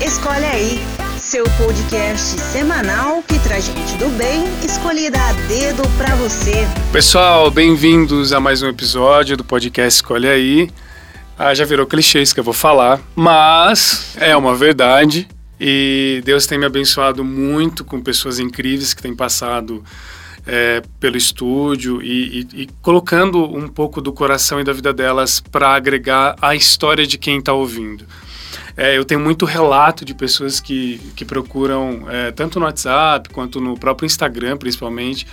Escolhe aí, seu podcast semanal que traz gente do bem escolhida a dedo pra você. Pessoal, bem-vindos a mais um episódio do podcast Escolhe aí. Ah, já virou clichê isso que eu vou falar, mas é uma verdade. E Deus tem me abençoado muito com pessoas incríveis que têm passado é, pelo estúdio e, e, e, colocando um pouco do coração e da vida delas para agregar a história de quem está ouvindo. É, eu tenho muito relato de pessoas que, que procuram, é, tanto no WhatsApp quanto no próprio Instagram, principalmente,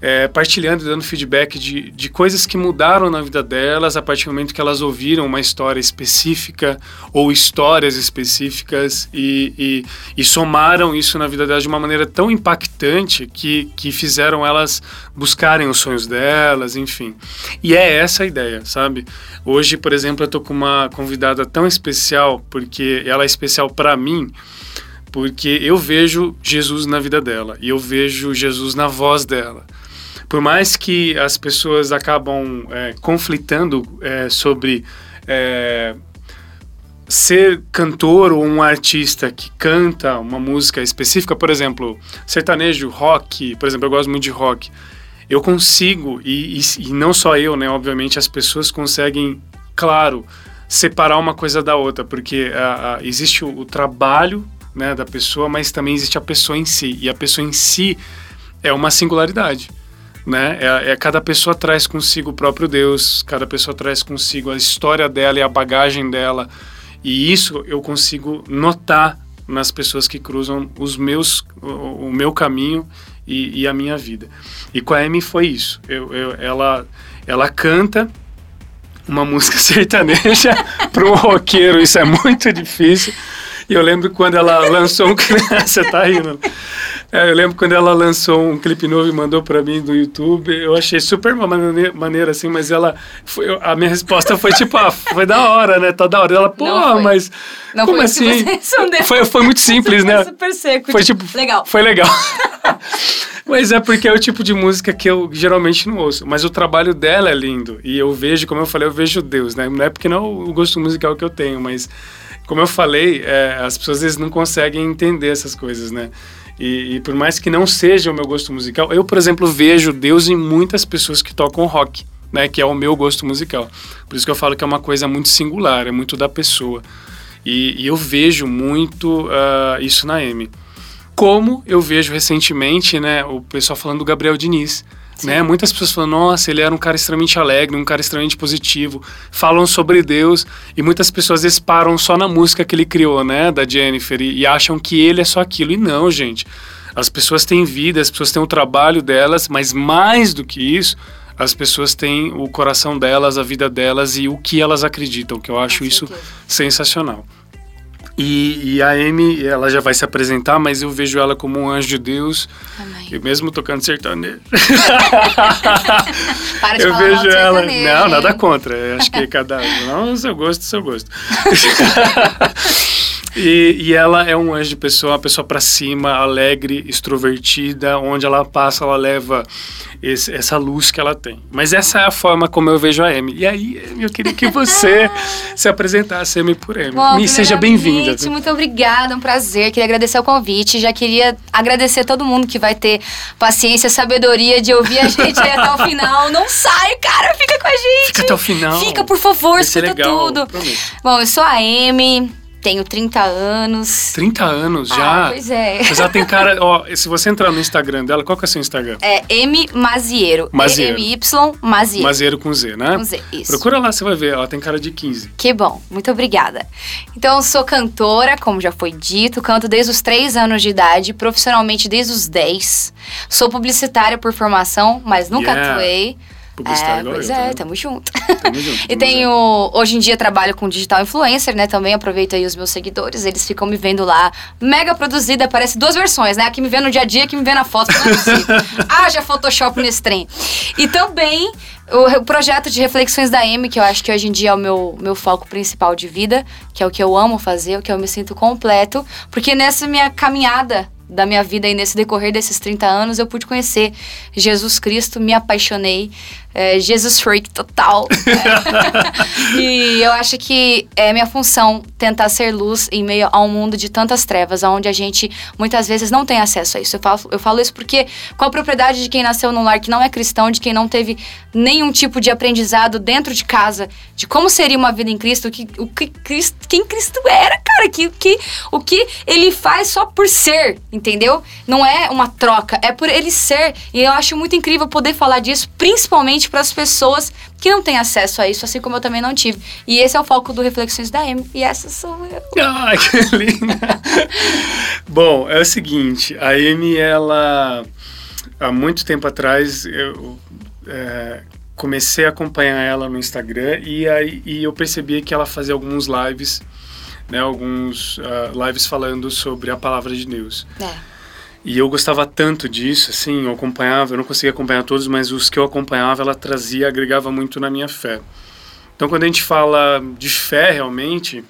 é, partilhando e dando feedback de, de coisas que mudaram na vida delas a partir do momento que elas ouviram uma história específica ou histórias específicas e, e, e somaram isso na vida delas de uma maneira tão impactante que, que fizeram elas buscarem os sonhos delas, enfim. E é essa a ideia, sabe? Hoje, por exemplo, eu tô com uma convidada tão especial, porque ela é especial para mim, porque eu vejo Jesus na vida dela e eu vejo Jesus na voz dela por mais que as pessoas acabam é, conflitando é, sobre é, ser cantor ou um artista que canta uma música específica, por exemplo, sertanejo, rock, por exemplo, eu gosto muito de rock. Eu consigo, e, e, e não só eu, né? Obviamente, as pessoas conseguem, claro, separar uma coisa da outra, porque a, a, existe o, o trabalho né, da pessoa, mas também existe a pessoa em si. E a pessoa em si é uma singularidade né? É, é, cada pessoa traz consigo o próprio Deus, cada pessoa traz consigo a história dela e a bagagem dela, e isso eu consigo notar nas pessoas que cruzam os meus, o, o meu caminho e, e, a minha vida. E com a Amy foi isso. Eu, eu, ela, ela canta uma música sertaneja para um roqueiro, isso é muito difícil. E eu lembro quando ela lançou um. Você tá rindo. É, eu lembro quando ela lançou um clipe novo e mandou para mim do YouTube. Eu achei super maneira, maneira assim, mas ela. Foi, a minha resposta foi tipo, ah, foi da hora, né? Tá da hora. Ela, pô, mas. Não como assim? Foi, foi muito simples, né? super seco. Foi tipo. Legal. Foi legal. Mas é porque é o tipo de música que eu geralmente não ouço. Mas o trabalho dela é lindo. E eu vejo, como eu falei, eu vejo Deus, né? Não é porque não é o gosto musical que eu tenho, mas como eu falei, é, as pessoas às vezes não conseguem entender essas coisas, né? E, e, por mais que não seja o meu gosto musical, eu, por exemplo, vejo Deus em muitas pessoas que tocam rock, né? Que é o meu gosto musical. Por isso que eu falo que é uma coisa muito singular, é muito da pessoa. E, e eu vejo muito uh, isso na M. Como eu vejo recentemente, né? O pessoal falando do Gabriel Diniz né? Muitas pessoas falam, nossa, ele era um cara extremamente alegre, um cara extremamente positivo, falam sobre Deus e muitas pessoas vezes param só na música que ele criou, né, da Jennifer e, e acham que ele é só aquilo e não, gente. As pessoas têm vida, as pessoas têm o trabalho delas, mas mais do que isso, as pessoas têm o coração delas, a vida delas e o que elas acreditam, que eu acho isso sensacional. E, e, a Amy, ela já vai se apresentar, mas eu vejo ela como um anjo de Deus. Amém. E mesmo tocando sertanejo. Para de eu vejo ela. Não, nada contra. Acho que cada um, o seu gosto, seu gosto. E, e, ela é um anjo de pessoa, uma pessoa para cima, alegre, extrovertida, onde ela passa, ela leva esse, essa luz que ela tem. Mas essa é a forma como eu vejo a Amy. E aí, eu queria que você se apresentasse Amy por Amy. Bom, Me seja bem-vinda. Muito obrigada, um prazer. Queria agradecer o convite. Já queria agradecer a todo mundo que vai ter paciência, sabedoria de ouvir a gente até o final. Não sai, cara, fica com a gente. Fica até o final. Fica, por favor, escuta tudo. Prometo. Bom, eu sou a Amy tenho 30 anos. 30 anos já? Ah, pois é. Mas ela tem cara. Ó, se você entrar no Instagram dela, qual que é o seu Instagram? É M Maziero. Maziero. M-Y Maziero. Maziero com Z, né? Com Z, isso. Procura lá, você vai ver. Ela tem cara de 15. Que bom. Muito obrigada. Então, eu sou cantora, como já foi dito. Canto desde os 3 anos de idade, profissionalmente desde os 10. Sou publicitária por formação, mas nunca yeah. atuei publicitário é, igual pois eu, é, tamo junto. Tamo junto. e tenho, hoje em dia trabalho com digital influencer, né, também aproveito aí os meus seguidores, eles ficam me vendo lá, mega produzida, parece duas versões, né, aqui me vê no dia a dia, aqui me vê na foto, é Haja Photoshop nesse trem. E também o, o, projeto de reflexões da M, que eu acho que hoje em dia é o meu, meu foco principal de vida, que é o que eu amo fazer, o que eu me sinto completo, porque nessa minha caminhada da minha vida e nesse decorrer desses 30 anos eu pude conhecer Jesus Cristo, me apaixonei, é, Jesus freak total. e eu acho que é minha função tentar ser luz em meio a um mundo de tantas trevas, onde a gente muitas vezes não tem acesso a isso. Eu falo, eu falo isso porque com a propriedade de quem nasceu num lar que não é cristão, de quem não teve nenhum tipo de aprendizado dentro de casa, de como seria uma vida em Cristo, o que, o que Cristo, quem Cristo era, cara, que, que, o que ele faz só por ser, entendeu? Não é uma troca, é por ele ser. E eu acho muito incrível poder falar disso, principalmente para as pessoas que não têm acesso a isso, assim como eu também não tive. E esse é o foco do Reflexões da M, e essa sou eu. Ai, que linda! Bom, é o seguinte, a Amy, ela, há muito tempo atrás, eu é, comecei a acompanhar ela no Instagram e, aí, e eu percebi que ela fazia alguns lives, né, alguns uh, lives falando sobre a palavra de Deus. É. E eu gostava tanto disso, assim, eu acompanhava, eu não conseguia acompanhar todos, mas os que eu acompanhava, ela trazia, agregava muito na minha fé. Então, quando a gente fala de fé, realmente,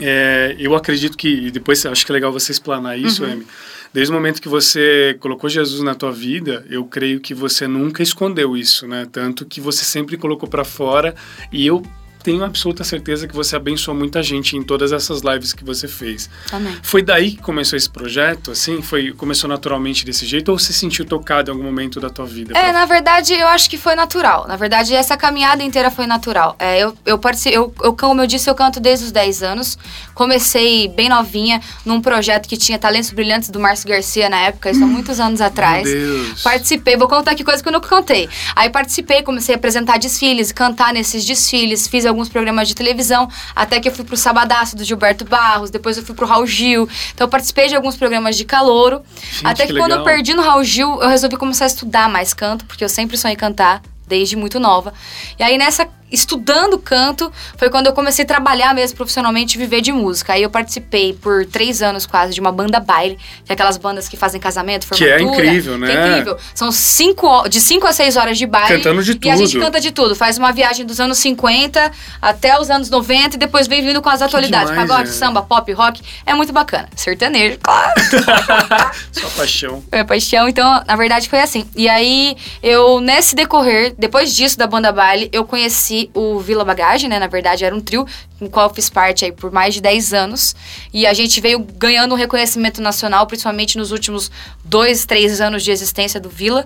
é, eu acredito que, e depois acho que é legal você explanar isso, uhum. Amy, desde o momento que você colocou Jesus na tua vida, eu creio que você nunca escondeu isso, né? Tanto que você sempre colocou para fora, e eu tenho absoluta certeza que você abençoou muita gente em todas essas lives que você fez. Amém. Foi daí que começou esse projeto, assim? Foi começou naturalmente desse jeito ou se sentiu tocado em algum momento da tua vida? É, pra... na verdade, eu acho que foi natural. Na verdade, essa caminhada inteira foi natural. É, eu, eu, participei, eu, eu, como eu disse, eu canto desde os 10 anos. Comecei bem novinha num projeto que tinha Talentos Brilhantes do Márcio Garcia na época, isso há muitos anos atrás. Meu Deus. Participei, vou contar aqui coisas que eu nunca contei. Aí participei, comecei a apresentar desfiles, cantar nesses desfiles, fiz alguns programas de televisão, até que eu fui pro Sabadaço do Gilberto Barros, depois eu fui pro Raul Gil. Então eu participei de alguns programas de calouro. Gente, até que, que quando eu legal. perdi no Raul Gil, eu resolvi começar a estudar mais canto, porque eu sempre sonhei cantar desde muito nova. E aí nessa estudando canto foi quando eu comecei a trabalhar mesmo profissionalmente viver de música. Aí eu participei por três anos quase de uma banda baile, que é aquelas bandas que fazem casamento, Que é formatura. incrível, né? Que é incrível. São cinco, de 5 a 6 horas de baile. Cantando de E a gente tudo. canta de tudo. Faz uma viagem dos anos 50 até os anos 90 e depois vem vindo com as atualidades. demais, Pagode, é. samba, pop, rock. É muito bacana. Sertanejo, claro. Sua paixão. Minha paixão, então, na verdade, foi assim. E aí, eu, nesse decorrer, depois disso, da banda baile, eu conheci o Vila Bagagem, né? Na verdade, era um trio com o qual eu fiz parte aí por mais de 10 anos. E a gente veio ganhando um reconhecimento nacional, principalmente nos últimos dois, três anos de existência do Vila.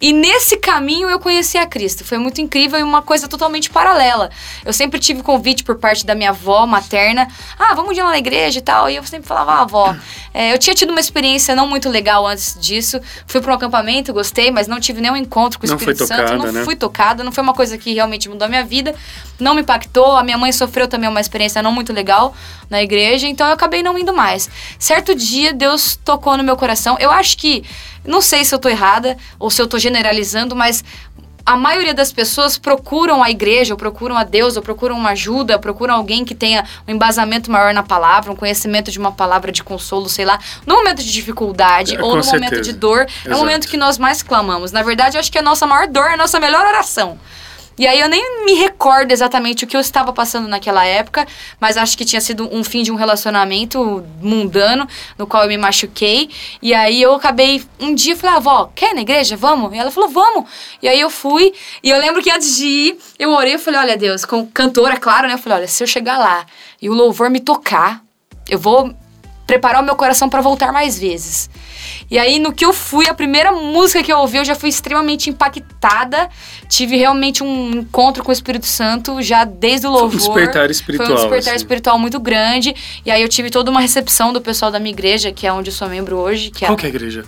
E nesse caminho eu conheci a Cristo. Foi muito incrível e uma coisa totalmente paralela. Eu sempre tive convite por parte da minha avó materna. Ah, vamos ir lá na igreja e tal. E eu sempre falava, ah, avó, é, eu tinha tido uma experiência não muito legal antes disso. Fui para um acampamento, gostei, mas não tive nenhum encontro com o Não foi Espírito Santo. tocada, não né? fui tocada, não foi uma coisa que realmente mudou a minha vida. Não me impactou. A minha mãe sofreu também uma experiência não muito legal na igreja, então eu acabei não indo mais. Certo dia, Deus tocou no meu coração. Eu acho que, não sei se eu tô errada ou se eu tô generalizando, mas a maioria das pessoas procuram a igreja, ou procuram a Deus, ou procuram uma ajuda, procuram alguém que tenha um embasamento maior na palavra, um conhecimento de uma palavra de consolo, sei lá, no momento de dificuldade É, ou no momento certeza. de dor. É o Exato. momento que nós mais clamamos. Na verdade, eu acho que a nossa maior dor é a nossa melhor oração. E aí eu nem me recordo exatamente o que eu estava passando naquela época, mas acho que tinha sido um fim de um relacionamento mundano, no qual eu me machuquei. E aí eu acabei, um dia eu falei, ah, avó, quer ir na igreja? Vamos? E ela falou, vamos. E aí eu fui, e eu lembro que antes de ir, eu orei, eu falei, olha Deus, com cantora, claro, né? Eu falei, olha, se eu chegar lá e o louvor me tocar, eu vou preparar o meu coração para voltar mais vezes. E aí, no que eu fui, a primeira música que eu ouvi, eu já fui extremamente impactada. Tive realmente um encontro com o Espírito Santo já desde o louvor. despertar espiritual, Foi um despertar assim. espiritual muito grande. E aí eu tive toda uma recepção do pessoal da minha igreja, que é onde eu sou membro hoje. Que é, Qual que é a igreja?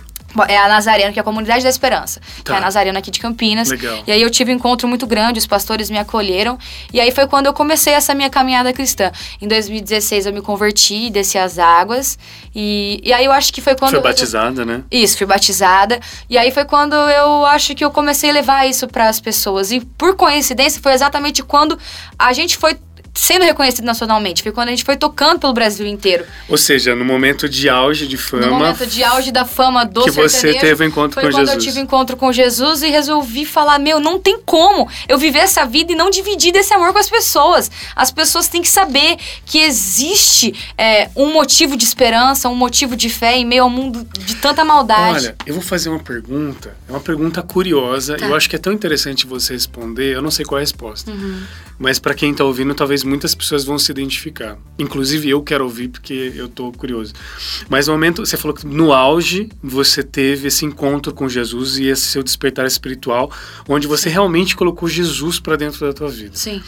É a Nazarena, que é a Comunidade da Esperança. Que Tá. é a Nazarena aqui de Campinas. Legal. E aí eu tive um encontro muito grande, os pastores me acolheram. E aí foi quando eu comecei essa minha caminhada cristã. Em 2016 eu me converti, desci as águas. E, e aí eu acho que foi quando... Foi eu- batizada, né? isso, fui batizada. E aí foi quando eu acho que eu comecei a levar isso para as pessoas. E por coincidência foi exatamente quando a gente foi sendo reconhecido nacionalmente. Foi quando a gente foi tocando pelo Brasil inteiro. Ou seja, no momento de auge de fama. No momento de auge da fama do que você teve um encontro foi com quando Jesus. eu tive encontro com Jesus e resolvi falar: meu, não tem como eu viver essa vida e não dividir desse amor com as pessoas. As pessoas têm que saber que existe é, um motivo de esperança, um motivo de fé em meio ao mundo de tanta maldade. Olha, eu vou fazer uma pergunta. É uma pergunta curiosa. Tá. Eu acho que é tão interessante você responder. Eu não sei qual é a resposta. Uhum. Mas para quem tá ouvindo, talvez muitas pessoas vão se identificar. Inclusive eu quero ouvir porque eu tô curioso. Mas no momento, você falou que no auge você teve esse encontro com Jesus e esse seu despertar espiritual, onde você realmente colocou Jesus para dentro da tua vida. Sim.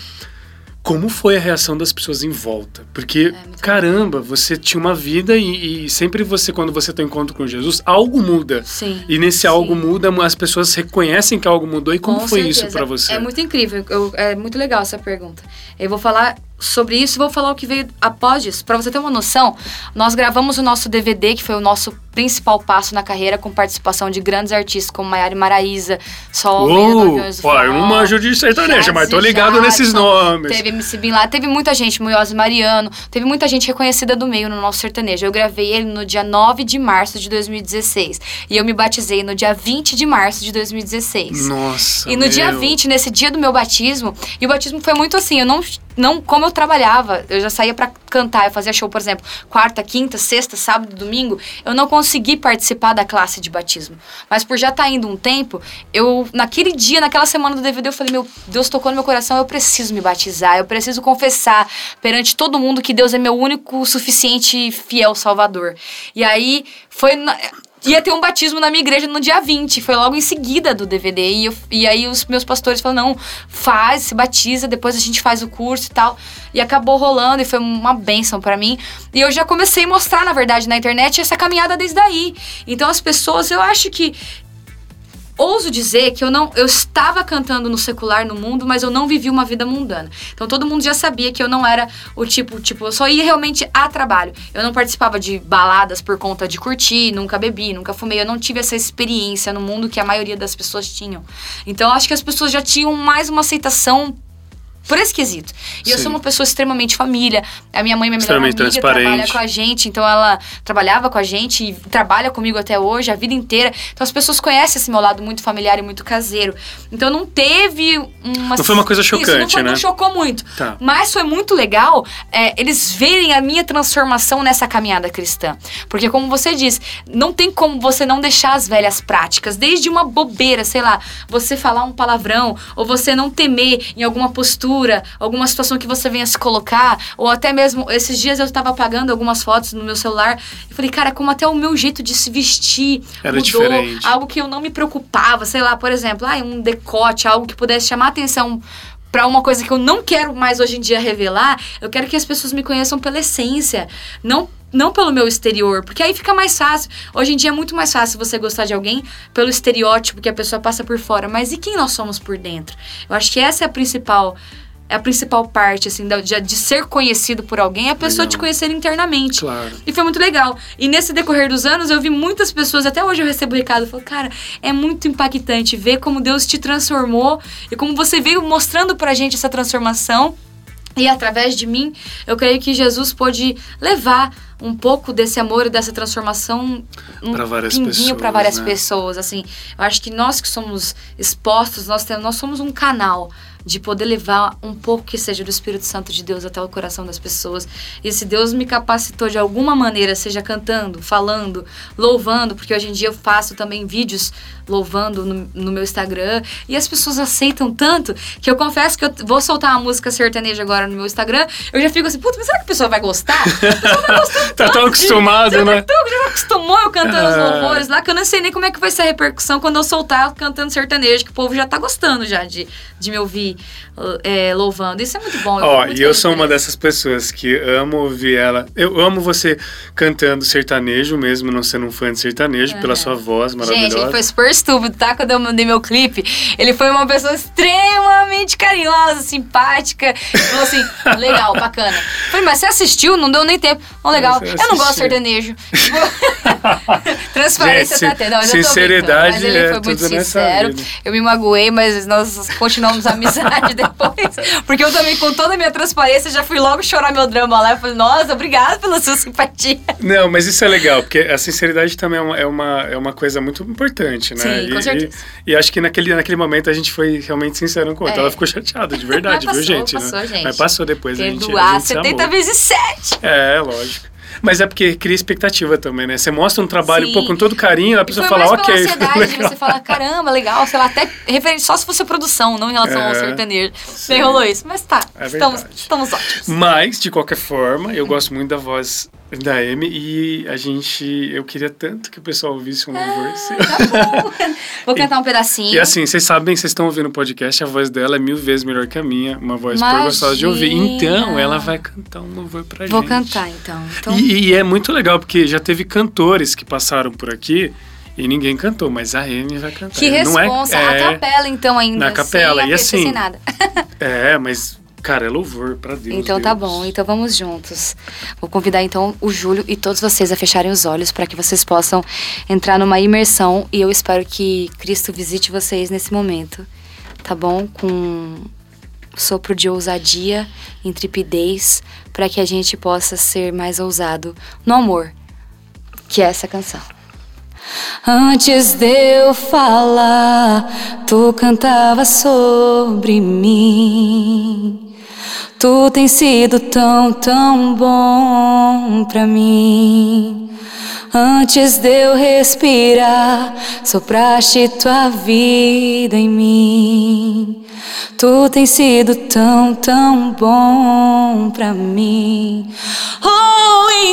Como foi a reação das pessoas em volta? Porque, É, caramba, você tinha uma vida e, e sempre você, quando você tem encontro com Jesus, algo muda. Sim. E nesse Sim. algo muda, as pessoas reconhecem que algo mudou. E como Com foi certeza. isso para você? É muito incrível, eu- é muito legal essa pergunta. Eu vou falar sobre isso vou falar o que veio após isso. Pra você ter uma noção, nós gravamos o nosso DVD, que foi o nosso principal passo na carreira, com participação de grandes artistas como Maiara Maraíza, Sol, Uou! Aviões do Ó, eu não Forró, manjo de sertaneja, mas tô ligado nesses nomes. Teve MC Bin lá, teve muita gente, Munhoz e Mariano, teve muita gente reconhecida do meio no nosso sertanejo. Eu gravei ele no dia 9 de março de 2016. E eu me batizei no dia 20 de março de 2016. Nossa. E no dia meu. 20, nesse dia do meu batismo, e o batismo foi muito assim, eu não, não como eu trabalhava, eu já saía pra cantar, eu fazia show, por exemplo, quarta, quinta, sexta, sábado, domingo, eu não consegui participar da classe de batismo. Mas por já estar indo um tempo, eu naquele dia, naquela semana do DVD, eu falei, meu, Deus tocou no meu coração, eu preciso me batizar, eu preciso confessar perante todo mundo que Deus é meu único, suficiente fiel salvador. E aí foi na- Ia ter um batismo na minha igreja no dia 20, foi logo em seguida do DVD. E, eu- e aí os meus pastores falaram: não, faz, se batiza, depois a gente faz o curso e tal. E acabou rolando e foi uma bênção pra mim. E eu já comecei a mostrar, na verdade, na internet essa caminhada desde aí. Então as pessoas, eu acho que. Ouso dizer que eu não, eu estava cantando no secular no mundo, mas eu não vivi uma vida mundana. Então todo mundo já sabia que eu não era o tipo, tipo, eu só ia realmente a trabalho. Eu não participava de baladas por conta de curtir, nunca bebi, nunca fumei. Eu não tive essa experiência no mundo que a maioria das pessoas tinham. Então acho que as pessoas já tinham mais uma aceitação por esse quesito. E eu Sim. sou uma pessoa extremamente família. A minha mãe, minha melhor amiga, trabalha com a gente. Então ela trabalhava com a gente e trabalha comigo até hoje, a vida inteira. Então as pessoas conhecem esse meu lado muito familiar e muito caseiro. Então não teve uma. Não foi uma coisa Isso, não, chocante, foi, né? não chocou muito. Tá. Mas foi muito legal é, eles verem a minha transformação nessa caminhada cristã. Porque, como você diz, não tem como você não deixar as velhas práticas, desde uma bobeira, sei lá, você falar um palavrão, ou você não temer em alguma postura, alguma situação que você venha se colocar, ou até mesmo, esses dias eu estava apagando algumas fotos no meu celular e falei, cara, como até o meu jeito de se vestir Era mudou, diferente. algo que eu não me preocupava, sei lá, por exemplo, ai, um decote, algo que pudesse chamar atenção pra uma coisa que eu não quero mais hoje em dia revelar, eu quero que as pessoas me conheçam pela essência, não não pelo meu exterior, porque aí fica mais fácil. Hoje em dia é muito mais fácil você gostar de alguém pelo estereótipo que a pessoa passa por fora, mas e quem nós somos por dentro? Eu acho que essa é a principal é a principal parte assim de, de ser conhecido por alguém, é a pessoa Legal. te conhecer internamente. Claro. E foi muito legal. E nesse decorrer dos anos, eu vi muitas pessoas, até hoje eu recebo recado, eu falo, cara, é muito impactante ver como Deus te transformou e como você veio mostrando pra gente essa transformação. E através de mim, eu creio que Jesus pôde levar um pouco desse amor e dessa transformação um Pra várias pinguinho para pessoas, várias né? pessoas, assim. Eu acho que nós que somos expostos, nós temos, nós somos um canal de poder levar um pouco que seja do Espírito Santo de Deus até o coração das pessoas. E se Deus me capacitou de alguma maneira, seja cantando, falando, louvando, porque hoje em dia eu faço também vídeos louvando no, no meu Instagram, e as pessoas aceitam tanto que eu confesso que eu vou soltar uma música sertaneja agora no meu Instagram, eu já fico assim, puta, mas será que a pessoa vai gostar? Pessoa Tá tão acostumado, Você né? tá tão- já acostumou eu cantando os Ah. louvores lá, que eu não sei nem como é que vai ser a repercussão quando eu soltar cantando sertanejo, que o povo já tá gostando já de, de me ouvir é, louvando. Isso é muito bom. Ó, fico muito e eu sou uma dessas pessoas que amo ouvir ela. Eu amo você cantando sertanejo, mesmo não sendo um fã de sertanejo, pela sua voz Gente, maravilhosa. ele foi super estúpido, tá? Quando eu mandei meu clipe, ele foi uma pessoa extremamente carinhosa, simpática. Falou assim, legal, bacana. Falei, mas você assistiu? Não deu nem tempo. Não, legal. Mas eu Eu não gosto de sertanejo. Transparência Gente, tá tendo. Não, eu sinceridade brincando, Mas ele é foi muito sincero. Eu me magoei, mas nós continuamos a amizade. depois. Porque eu também, com toda a minha transparência, já fui logo chorar meu drama lá. Eu falei, nossa, obrigada pela sua simpatia. Não, mas isso é legal, porque a sinceridade também é uma, é uma, é uma coisa muito importante, né? Sim, com e, certeza. E, e acho que naquele, naquele momento a gente foi realmente sincero com. É. Ela ficou chateada, de verdade, Mas viu, passou, gente? passou, né? gente. Mas passou depois, a gente, a Perdoar gente se 70 amou. vezes 7. É, lógico. Mas é porque cria expectativa também, né? Você mostra um trabalho Sim. pô, com todo carinho, a pessoa fala, ok. ansiedade de legal. você falar, caramba, legal, sei lá, até referente só se fosse a produção, não em relação ao É, sertanejo. sim. Rolou isso, mas tá, É estamos, estamos ótimos. Mas, de qualquer forma, eu gosto muito da voz da Amy e a gente. Eu queria tanto que o pessoal ouvisse um louvor. Tá. Vou cantar um pedacinho. E assim, vocês sabem, vocês estão ouvindo o podcast, a voz dela é mil vezes melhor que a minha, uma voz super gostosa de ouvir. Imagina. Então, ela vai cantar um louvor pra Vou gente. cantar então. então E, e é muito legal, porque já teve cantores que passaram por aqui e ninguém cantou, mas a Amy vai cantar. que Não é- responsa. é, A capela, então, ainda. Na capela, sem e assim, sem nada. É, mas, cara, é louvor pra Deus. Então tá Deus. bom, então vamos juntos. Vou convidar então o Júlio e todos vocês a fecharem os olhos para que vocês possam entrar numa imersão e eu espero que Cristo visite vocês nesse momento, tá bom? Com sopro de ousadia, intrepidez, para que a gente possa ser mais ousado no amor, que é essa canção. Antes de eu falar, tu cantava sobre mim. Tu tens sido tão, tão bom pra mim. Antes de eu respirar, sopraste tua vida em mim. Tu tens sido tão, tão bom pra mim. Oh,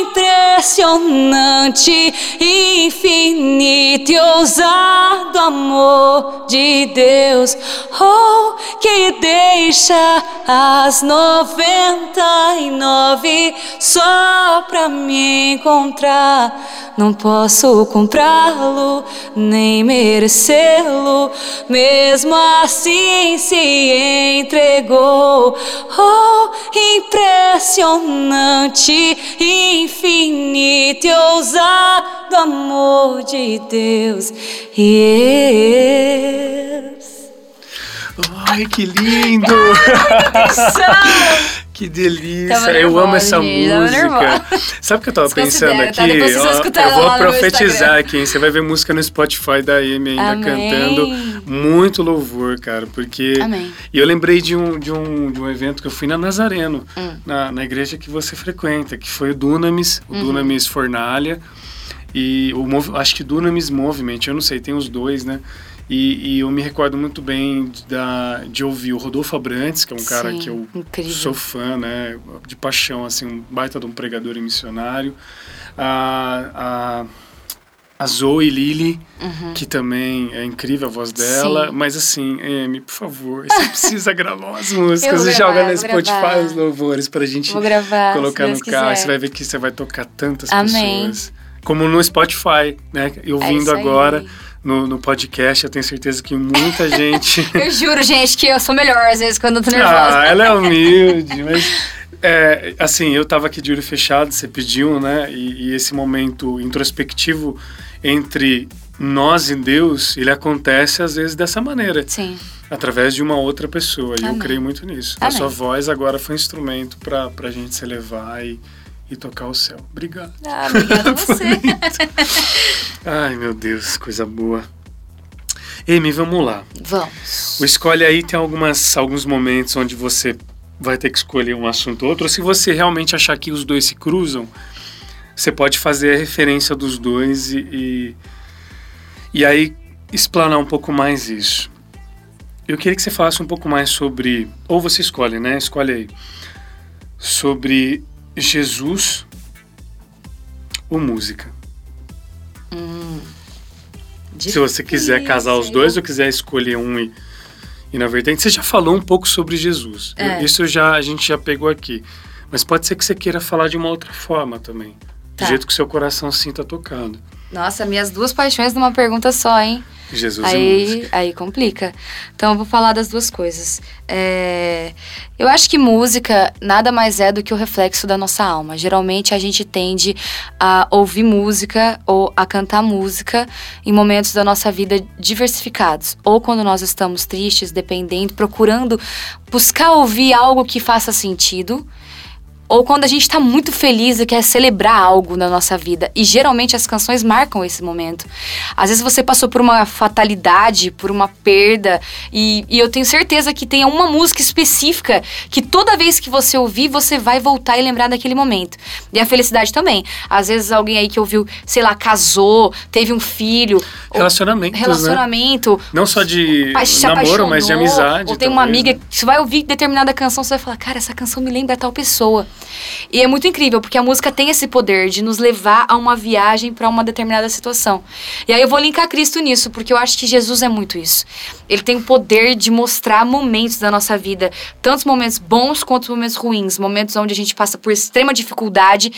impressionante, infinito e ousado amor de Deus. Oh, que deixa as noventa e nove só pra me encontrar. Não posso comprá-lo, nem merecê-lo, mesmo assim se entregou. Oh, impressionante, infinito e ousado amor de Deus. Yes. Ai, que lindo! que delícia! Tava eu amo essa gente, música. Sabe o que eu tava pensando tá? aqui? Depois vocês vão Ó, eu vou profetizar aqui, hein? Você vai ver música no Spotify da Amy ainda Amém. cantando. Muito louvor, cara, porque. Amém. E eu lembrei de um, de, um, de um evento que eu fui na Nazareno, Hum. na, na igreja que você frequenta, que foi o Dunamis, Uhum. o Dunamis Fornalha. E o acho que Dunamis Movement, eu não sei, tem os dois, né? E, e eu me recordo muito bem de, da, de ouvir o Rodolfo Abrantes, que é um cara Sim, que eu incrível. sou fã, né? De paixão, assim, um baita de um pregador e missionário. A, a, a Zoe Lilly, que também é incrível a voz dela. Uhum. Sim. Mas assim, Amy, por favor, você precisa gravar umas músicas e joga no Spotify gravar. os louvores pra gente gravar, colocar no carro. Você vai ver que você vai tocar tantas Amém. pessoas. Como no Spotify, né? Eu É vindo isso aí. No, no podcast, eu tenho certeza que muita gente. Eu juro, gente, que eu sou melhor às vezes quando eu tô nervosa. Ah, ela é humilde, mas é, assim, eu tava aqui de olho fechado, você pediu, né? E, e esse momento introspectivo entre nós e Deus, ele acontece às vezes dessa maneira, Sim. através de uma outra pessoa. E eu Amém. creio muito nisso. A Amém. sua voz agora foi um instrumento pra, pra gente se elevar e, e tocar o céu. Obrigado. Ah, obrigada a você. Ai, meu Deus, coisa boa. Amy, vamos lá. Vamos. O Escolhe Aí tem algumas, alguns momentos onde você vai ter que escolher um assunto ou outro. Ou se você realmente achar que os dois se cruzam, você pode fazer a referência dos dois e, e, e aí explanar um pouco mais isso. Eu queria que você falasse um pouco mais sobre, ou você escolhe, né? Escolhe aí. Sobre Jesus ou música. Se você quiser casar os dois ou quiser escolher um e, e na vertente, você já falou um pouco sobre Jesus. Eu- É. isso já a gente já pegou aqui. Mas pode ser que você queira falar de uma outra forma também. Tá. Do jeito que seu coração sinta tocando. Nossa, minhas duas paixões numa pergunta só, hein? Jesus aí, e música. Aí complica. Então eu vou falar das duas coisas. É, eu acho que música nada mais é do que o reflexo da nossa alma. Geralmente a gente tende a ouvir música ou a cantar música em momentos da nossa vida diversificados. Ou quando nós estamos tristes, dependendo, procurando buscar ouvir algo que faça sentido ou quando a gente tá muito feliz e quer celebrar algo na nossa vida. E geralmente as canções marcam esse momento. Às vezes você passou por uma fatalidade, por uma perda, e, e eu tenho certeza que tem uma música específica que toda vez que você ouvir, você vai voltar e lembrar daquele momento. E a felicidade também. Às vezes alguém aí que ouviu, sei lá, casou, teve um filho. Né? Relacionamento. Não só de namoro, mas de amizade. Ou tem uma amiga né? que você vai ouvir determinada canção, você vai falar, cara, essa canção me lembra tal pessoa. E é muito incrível, porque a música tem esse poder de nos levar a uma viagem para uma determinada situação. E aí eu vou linkar Cristo nisso, porque eu acho que Jesus é muito isso. Ele tem o poder de mostrar momentos da nossa vida, tantos momentos bons quanto momentos ruins, momentos onde a gente passa por extrema dificuldade,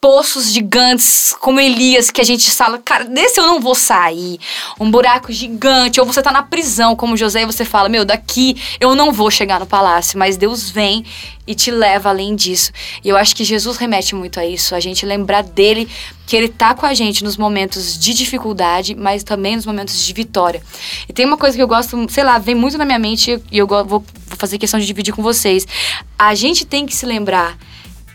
poços gigantes como Elias que a gente fala, cara, desse eu não vou sair. Um buraco gigante, ou você tá na prisão como José e você fala, meu, daqui eu não vou chegar no palácio, mas Deus vem e te leva além disso. E eu acho que Jesus remete muito a isso, a gente lembrar dele que ele tá com a gente nos momentos de dificuldade, mas também nos momentos de vitória. E tem uma coisa que eu gosto, sei lá, vem muito na minha mente e eu vou, vou fazer questão de dividir com vocês. A gente tem que se lembrar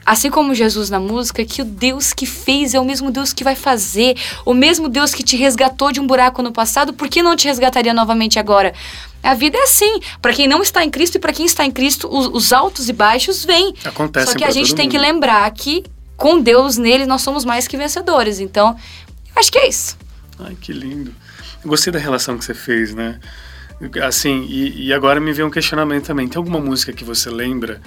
Assim como Jesus na música, que o Deus que fez é o mesmo Deus que vai fazer, o mesmo Deus que te resgatou de um buraco no passado, por que não te resgataria novamente agora? A vida é assim. Para quem não está em Cristo e para quem está em Cristo, os, os, altos e baixos vêm. Acontece. Só que a gente tem que lembrar que com Deus nele nós somos mais que vencedores. Então, acho que é isso. Ai, que lindo. Eu gostei da relação que você fez, né? Assim, e, e agora me veio um questionamento também. Tem alguma música que você lembra?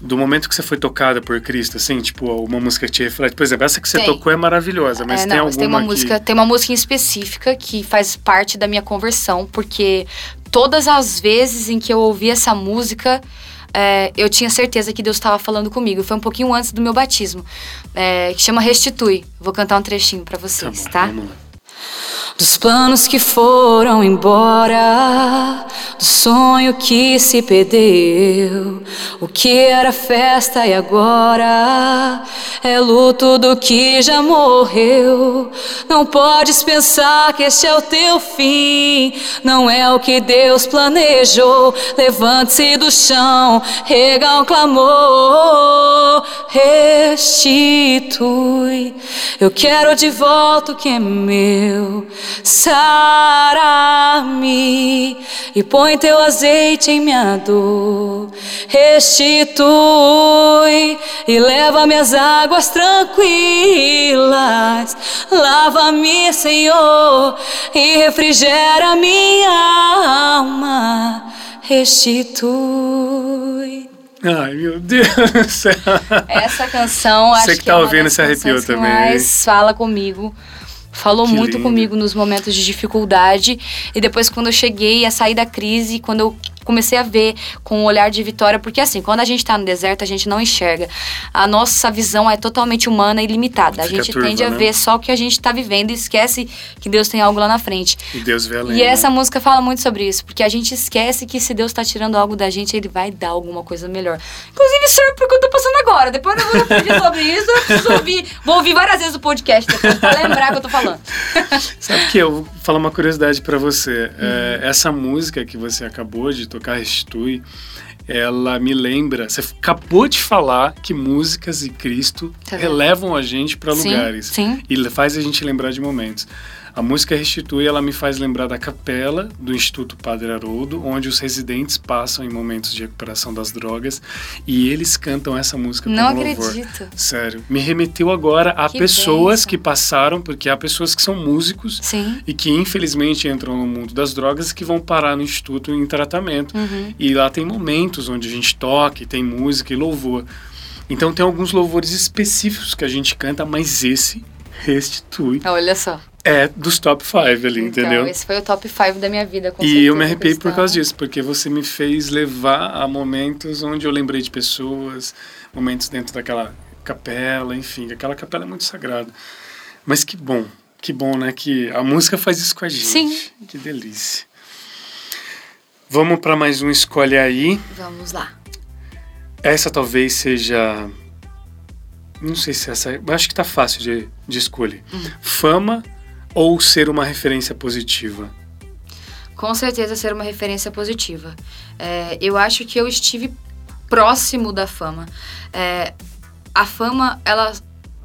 Do momento que você foi tocada por Cristo, assim, tipo, uma música que te reflete. Por exemplo, essa que você Tem. tocou é maravilhosa, mas É, tem não, alguma mas tem uma que... música, tem uma música em específica que faz parte da minha conversão, porque todas as vezes em que eu ouvi essa música, é, eu tinha certeza que Deus estava falando comigo. Foi um pouquinho antes do meu batismo, é, que chama Restitui. Vou cantar um trechinho para Tá vocês, bom, tá? vamos lá. Dos planos que foram embora, do sonho que se perdeu, o que era festa e agora é luto do que já morreu. Não podes pensar que este é o teu fim, não é o que Deus planejou. Levante-se do chão, rega um clamor, restitui. Eu quero de volta o que é meu. Sara-me e põe teu azeite em minha dor. Restitui e leva-me às águas tranquilas. Lava-me, Senhor, e refrigera minha alma. Restitui. Ai, meu Deus do céu. Essa canção, Você acho que que, tá é ouvindo se arrepiou também, mais fala comigo. Falou Que muito lindo. comigo nos momentos de dificuldade. E depois, quando eu cheguei a sair da crise, quando eu comecei a ver com um olhar de vitória, porque assim, quando a gente tá no deserto, a gente não enxerga. A nossa visão é totalmente humana e limitada. A Fica gente turva, tende a né? ver só o que a gente tá vivendo e esquece que Deus tem algo lá na frente. E Deus vê além. E né? essa música fala muito sobre isso, porque a gente esquece que se Deus tá tirando algo da gente, ele vai dar alguma coisa melhor. Inclusive, serve porque eu tô passando agora. Depois eu vou pedir sobre isso, eu preciso ouvir. Vou ouvir várias vezes o podcast depois pra lembrar que eu tô falando. Sabe que eu falar uma curiosidade pra você. Hum. É, essa música que você acabou de tocar, Restitui, ela me lembra. Você acabou de falar que músicas e Cristo Tá relevam a gente pra Sim, lugares. sim. E faz a gente lembrar de momentos. A música Restitui, ela me faz lembrar da capela do Instituto Padre Haroldo, onde os residentes passam em momentos de recuperação das drogas e eles cantam essa música Não como louvor. acredito. Sério. Me remeteu agora a Que pessoas que passaram, porque há pessoas que são músicos Sim. e que infelizmente entram no mundo das drogas e que vão parar no instituto em tratamento. E lá tem momentos onde a gente toca, e tem música e louvor. Então tem alguns louvores específicos que a gente canta, mas esse restitui Olha só. É dos top 5 ali, Então, entendeu? esse foi o top 5 da minha vida, com E eu me certeza, arrepiei por causa disso, porque você me fez levar a momentos onde eu lembrei de pessoas, momentos dentro daquela capela, enfim, aquela capela é muito sagrada. Mas que bom Que bom, né? Que a música faz isso com a gente. Sim. Que delícia. Vamos para mais um Escolhe Aí. Vamos lá. Essa talvez seja. Não sei se essa. eu Acho que tá fácil de, de escolher. Fama ou ser uma referência positiva? Com certeza ser uma referência positiva. É, eu acho que eu estive próximo da fama. É, a fama, ela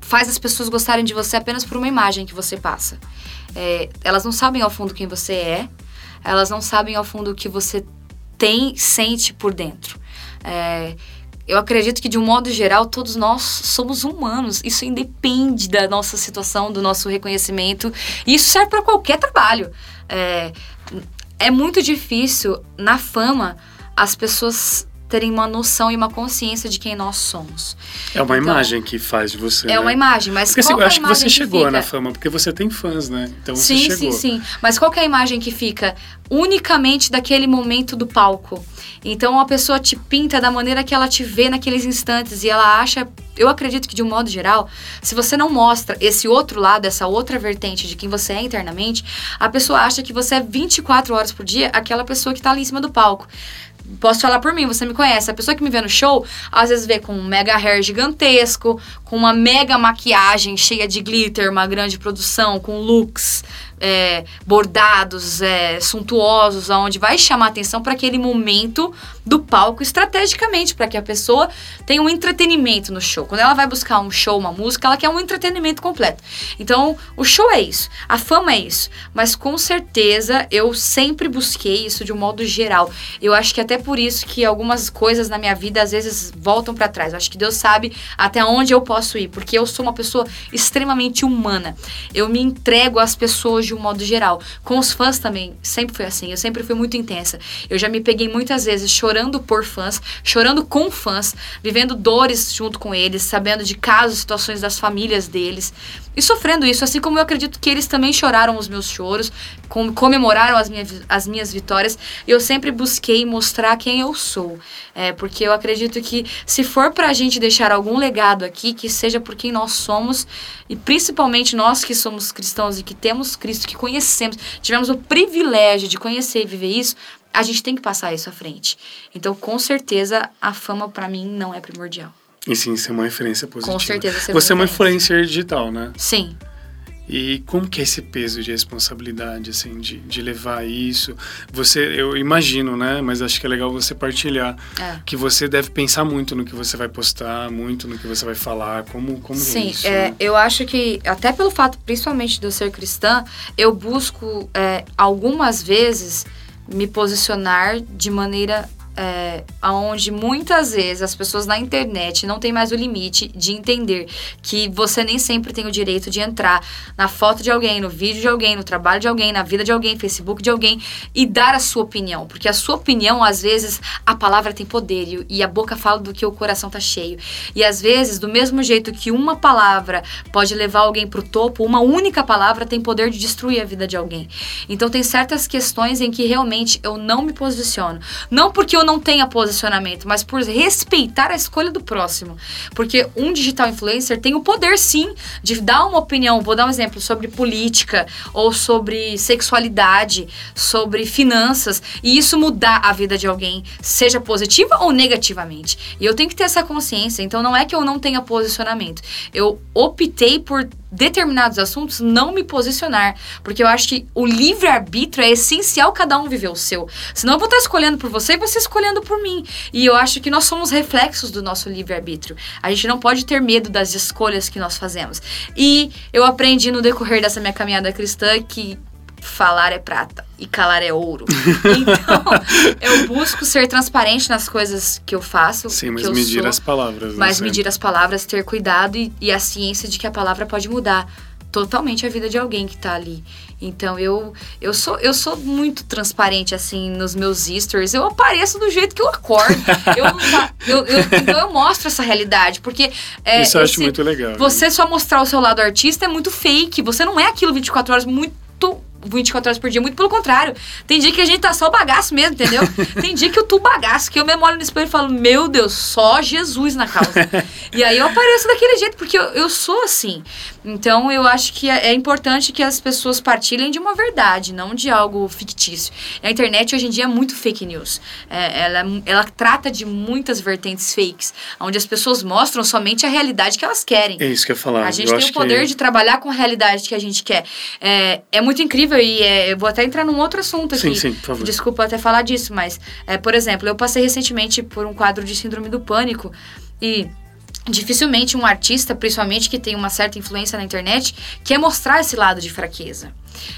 faz as pessoas gostarem de você apenas por uma imagem que você passa. É, elas não sabem ao fundo quem você é, elas não sabem ao fundo o que você tem, sente por dentro. É, eu acredito que, de um modo geral, todos nós somos humanos. Isso independe da nossa situação, do nosso reconhecimento. E isso serve para qualquer trabalho. É, é muito difícil, na fama, as pessoas terem uma noção e uma consciência de quem nós somos. É uma Então, imagem que faz de você. É né? uma imagem, mas Porque assim, qual que é a acho que você imagem chegou fica? na fama, porque você tem fãs, né? Então Sim, você chegou. sim, sim. Mas qual que é a imagem que fica unicamente daquele momento do palco? Então a pessoa te pinta da maneira que ela te vê naqueles instantes e ela acha, eu acredito que de um modo geral, se você não mostra esse outro lado, essa outra vertente de quem você é internamente, a pessoa acha que você é 24 horas por dia aquela pessoa que tá ali em cima do palco. Posso falar por mim, você me conhece. A pessoa que me vê no show, às vezes vê com um mega hair gigantesco, com uma mega maquiagem cheia de glitter, uma grande produção, com looks é, bordados, é, suntuosos, aonde vai chamar atenção para aquele momento do palco estrategicamente, para que a pessoa tenha um entretenimento no show. Quando ela vai buscar um show, uma música, ela quer um entretenimento completo. Então, o show é isso, a fama é isso. Mas com certeza eu sempre busquei isso de um modo geral. Eu acho que até por isso que algumas coisas na minha vida às vezes voltam para trás. Eu acho que Deus sabe até onde eu posso ir, porque eu sou uma pessoa extremamente humana. Eu me entrego às pessoas de um modo geral. Com os fãs também, sempre foi assim. Eu sempre fui muito intensa. Eu já me peguei muitas vezes chorando por fãs, chorando com fãs, vivendo dores junto com eles, sabendo de casos, situações das famílias deles e sofrendo isso, assim como eu acredito que eles também choraram os meus choros, com- comemoraram as minhas, as minhas vitórias. Eu sempre busquei mostrar quem eu sou. É, porque eu acredito que se for pra gente deixar algum legado aqui, que seja por quem nós somos, e principalmente nós que somos cristãos e que temos Cristo, que conhecemos, tivemos o privilégio de conhecer e viver isso, a gente tem que passar isso à frente. Então, com certeza, a fama pra mim não é primordial. E sim, ser uma referência positiva. certeza ser Você é uma influencer digital, né? Sim. E como que é esse peso de responsabilidade, assim, de, de levar isso? Você, eu imagino, né? Mas acho que é legal você partilhar É. que você deve pensar muito no que você vai postar, muito no que você vai falar, como, como é Sim, isso, é, né? eu acho que, até pelo fato, principalmente de eu ser cristã, eu busco é, algumas vezes me posicionar de maneira é, onde muitas vezes as pessoas na internet não têm mais o limite de entender que você nem sempre tem o direito de entrar na foto de alguém, no vídeo de alguém, no trabalho de alguém, na vida de alguém, Facebook de alguém e dar a sua opinião. Porque a sua opinião, às vezes, a palavra tem poder e, a boca fala do que o coração tá cheio. E às vezes, do mesmo jeito que uma palavra pode levar alguém pro topo, uma única palavra tem poder de destruir a vida de alguém. Então tem certas questões em que realmente eu não me posiciono. Não porque eu não tenha posicionamento, mas por respeitar a escolha do próximo. Porque um digital influencer tem o poder sim de dar uma opinião, vou dar um exemplo sobre política ou sobre sexualidade, sobre finanças e isso mudar a vida de alguém, seja positiva ou negativamente. E eu tenho que ter essa consciência, então não é que eu não tenha posicionamento. Eu optei por determinados assuntos não me posicionar, porque eu acho que o livre-arbítrio é essencial cada um viver o seu. Senão eu vou estar escolhendo por você e você escolhendo por mim. E eu acho que nós somos reflexos do nosso livre-arbítrio. A gente não pode ter medo das escolhas que nós fazemos. E eu aprendi no decorrer dessa minha caminhada cristã que falar é prata e calar é ouro. Então, eu busco ser transparente nas coisas que eu faço, Sim, mas medir sou, as palavras. né, mas sempre. medir as palavras, ter cuidado e, e a ciência de que a palavra pode mudar totalmente a vida de alguém que tá ali. Então eu eu sou eu sou muito transparente assim nos meus stories. Eu apareço do jeito que eu acordo. eu, eu, eu- então eu mostro essa realidade, porque é, Isso eu acho esse- muito legal. né? você só mostrar o seu lado artista é muito fake. Você não é aquilo 24 horas muito 24 horas por dia. Muito pelo contrário. Tem dia que a gente tá só bagaço mesmo, entendeu? Tem dia que eu tô bagaço, que eu mesmo olho no espelho e falo, meu Deus, só Jesus na causa. e aí eu apareço daquele jeito, porque eu, eu sou assim. Então eu acho que é, é importante que as pessoas partilhem de uma verdade, não de algo fictício. A internet hoje em dia é muito fake news. É, ela, ela trata de muitas vertentes fakes, onde as pessoas mostram somente a realidade que elas querem. É isso que eu ia falar. A gente eu tem o poder que... de trabalhar com a realidade que a gente quer. É, é muito incrível e é, eu vou até entrar num outro assunto aqui. Sim, sim, por favor. Desculpa até falar disso, mas, é, por exemplo, eu passei recentemente por um quadro de síndrome do pânico e dificilmente um artista, principalmente que tem uma certa influência na internet, quer mostrar esse lado de fraqueza.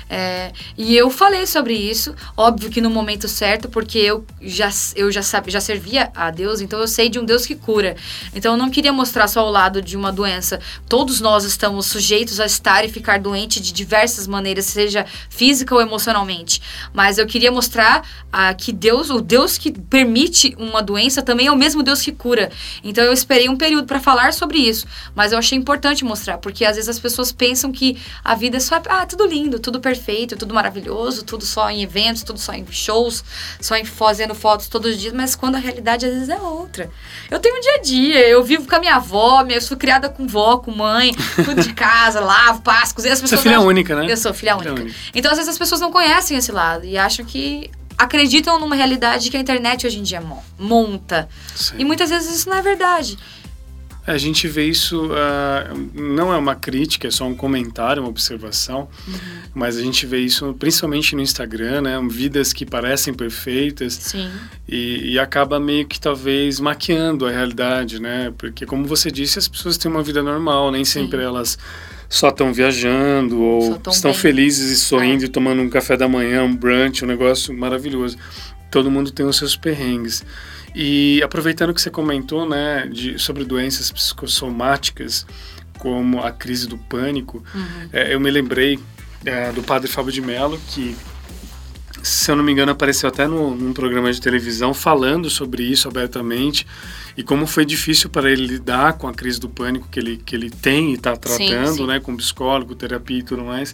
É, e eu falei sobre isso, óbvio que no momento certo, porque eu já, eu já, sabe, já servia a Deus, então eu sei de um Deus que cura. Então eu não queria mostrar só o lado de uma doença. Todos nós estamos sujeitos a estar e ficar doente de diversas maneiras, seja física ou emocionalmente. Mas eu queria mostrar ah, que Deus, o Deus que permite uma doença, também é o mesmo Deus que cura. Então eu esperei um período para falar sobre isso, mas eu achei importante mostrar, porque às vezes as pessoas pensam que a vida é só, ah, tudo lindo, tudo perfeito, tudo maravilhoso, tudo só em eventos, tudo só em shows, só em fazendo fotos todos os dias, mas quando a realidade às vezes é outra. Eu tenho um dia a dia, eu vivo com a minha avó, eu fui criada com vó, com mãe, cuido de casa, lavo, passo, cozinho. As Você é pessoas filha única, né? Eu sou filha Filha única. única. Então às vezes as pessoas não conhecem esse lado e acham que acreditam numa realidade que a internet hoje em dia mo- monta. Sim. E muitas vezes isso não é verdade. A gente vê isso, ah, não é uma crítica, é só um comentário, uma observação, Uhum. mas a gente vê isso principalmente no Instagram, né? Vidas que parecem perfeitas Sim. e, e acaba meio que talvez maquiando a realidade, né? Porque, como você disse, as pessoas têm uma vida normal, nem sempre elas só estão viajando ou estão bem. É. felizes e sorrindo e tomando um café da manhã, um brunch, um negócio maravilhoso. Todo mundo tem os seus perrengues. E aproveitando que você comentou, né, de, sobre doenças psicossomáticas, como a crise do pânico, Uhum. é, eu me lembrei é, do padre Fábio de Mello, que, se eu não me engano, apareceu até no, num programa de televisão falando sobre isso abertamente e como foi difícil para ele lidar com a crise do pânico que ele, que ele tem e está Sim, tratando, sim. né, com psicólogo, terapia e tudo mais.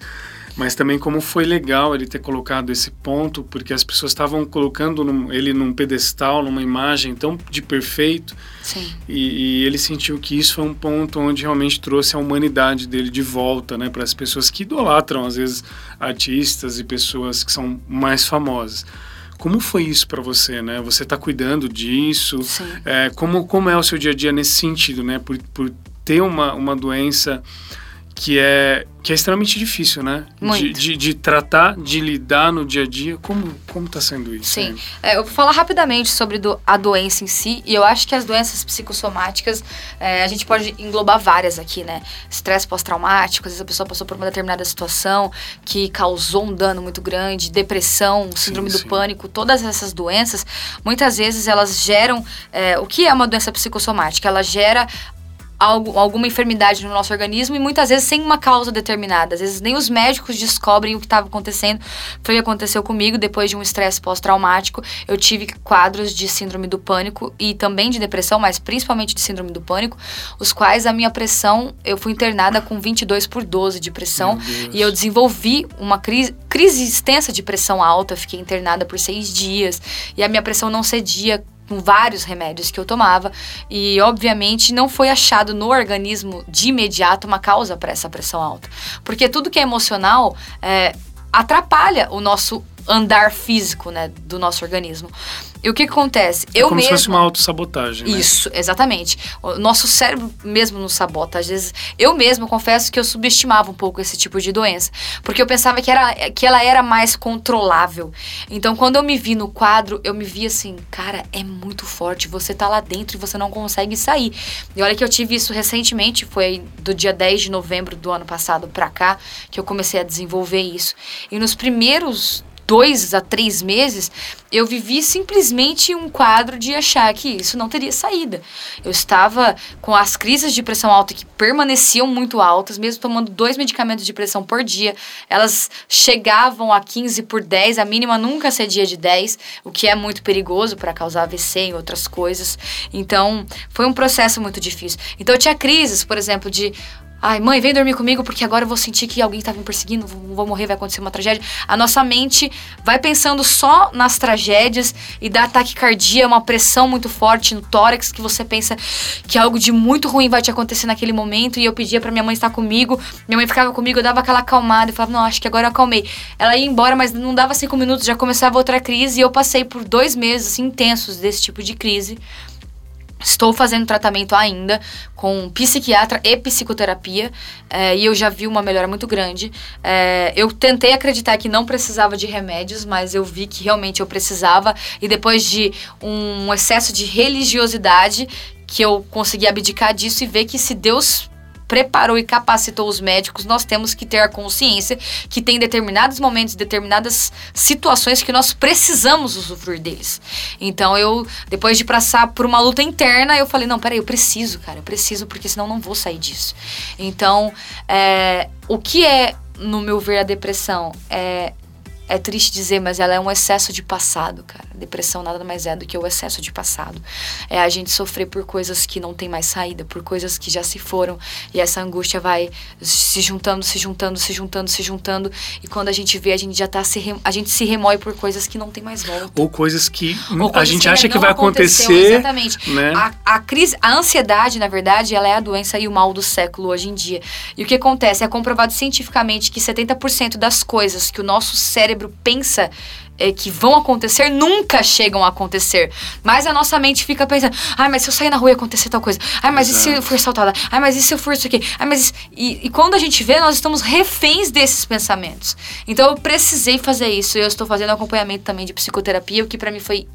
Mas também como foi legal ele ter colocado esse ponto, porque as pessoas estavam colocando num- ele num pedestal, numa imagem tão de perfeito, Sim. e, e ele sentiu que isso foi um ponto onde realmente trouxe a humanidade dele de volta, né, para as pessoas que idolatram às vezes artistas e pessoas que são mais famosas. Como foi isso para você, né? Você está cuidando disso? Sim. É, como como é o seu dia a dia nesse sentido, né? Por, por ter uma, uma doença que é que é extremamente difícil, né? De, de, de tratar, de lidar no dia a dia. Como como está sendo isso? Sim. né? É, eu vou falar rapidamente sobre do- a doença em si, e eu acho que as doenças psicossomáticas, é, a gente pode englobar várias aqui, né? Estresse pós-traumático, às vezes a pessoa passou por uma determinada situação que causou um dano muito grande, depressão, síndrome do sim. pânico, todas essas doenças, muitas vezes elas geram. é, o que é uma doença psicossomática? Ela gera algo, alguma enfermidade no nosso organismo e muitas vezes sem uma causa determinada. Às vezes nem os médicos descobrem o que estava acontecendo. Foi o que aconteceu comigo depois de um estresse pós-traumático. Eu tive quadros de síndrome do pânico e também de depressão, mas principalmente de síndrome do pânico, os quais a minha pressão, eu fui internada com 22 por 12 de pressão e eu desenvolvi uma crise, crise extensa de pressão alta. Eu fiquei internada por seis dias e a minha pressão não cedia com vários remédios que eu tomava. E obviamente não foi achado no organismo de imediato uma causa para essa pressão alta, porque tudo que é emocional é, atrapalha o nosso andar físico, né, do nosso organismo. E o que, que acontece? É Eu como se fosse uma autossabotagem, né? isso, exatamente. O nosso cérebro mesmo nos sabota. Às vezes, eu mesma confesso que eu subestimava um pouco esse tipo de doença. Porque eu pensava que, era, que ela era mais controlável. Então, quando eu me vi no quadro, eu me vi assim, cara, é muito forte. Você tá lá dentro e você não consegue sair. E olha que eu tive isso recentemente, foi do dia 10 de novembro do ano passado pra cá, que eu comecei a desenvolver isso. E nos primeiros dois a três meses, eu vivi simplesmente um quadro de achar que isso não teria saída. Eu estava com as crises de pressão alta que permaneciam muito altas, mesmo tomando dois medicamentos de pressão por dia. Elas chegavam a 15 por 10, a mínima nunca cedia de 10, o que é muito perigoso para causar AVC e outras coisas. Então, foi um processo muito difícil. Então, eu tinha crises, por exemplo, de Ai, mãe, vem dormir comigo porque agora eu vou sentir que alguém tá me perseguindo, vou morrer, vai acontecer uma tragédia. A nossa mente vai pensando só nas tragédias e dá taquicardia, uma pressão muito forte no tórax que você pensa que algo de muito ruim vai te acontecer naquele momento. E eu pedia pra minha mãe estar comigo, minha mãe ficava comigo, eu dava aquela acalmada e falava, não, acho que agora eu acalmei. Ela ia embora, mas não dava cinco minutos, já começava outra crise e eu passei por dois meses assim, intensos desse tipo de crise. Estou fazendo tratamento ainda com psiquiatra e psicoterapia eh, e eu já vi uma melhora muito grande. Eh, eu tentei acreditar que não precisava de remédios, mas eu vi que realmente eu precisava e depois de um excesso de religiosidade que eu consegui abdicar disso e ver que se Deus preparou e capacitou os médicos, nós temos que ter a consciência que tem determinados momentos, determinadas situações que nós precisamos usufruir deles. Então eu, depois de passar por uma luta interna, eu falei, não, peraí, eu preciso, cara, eu preciso, porque senão não vou sair disso. Então, é, o que é, no meu ver, a depressão? É é triste dizer, mas ela é um excesso de passado, cara. Depressão nada mais é do que o excesso de passado. É a gente sofrer por coisas que não tem mais saída, por coisas que já se foram. E essa angústia vai se juntando, se juntando, se juntando, se juntando. E quando a gente vê, a gente já tá se rem... a gente se remói por coisas que não tem mais volta. Ou coisas que Ou a coisas gente que acha que vai acontecer. Exatamente. né? A, a crise, a ansiedade, na verdade, ela é a doença e o mal do século hoje em dia. E o que acontece? É comprovado cientificamente que 70% das coisas que o nosso cérebro pensa é, que vão acontecer nunca chegam a acontecer. Mas a nossa mente fica pensando: ai, mas se eu sair na rua e acontecer tal coisa? Ai, mas e se eu Exato. for assaltada? Ai, mas e se eu for isso aqui? Ai, mas. isso- E, e quando a gente vê, nós estamos reféns desses pensamentos. Então eu precisei fazer isso. Eu estou fazendo acompanhamento também de psicoterapia, o que pra mim foi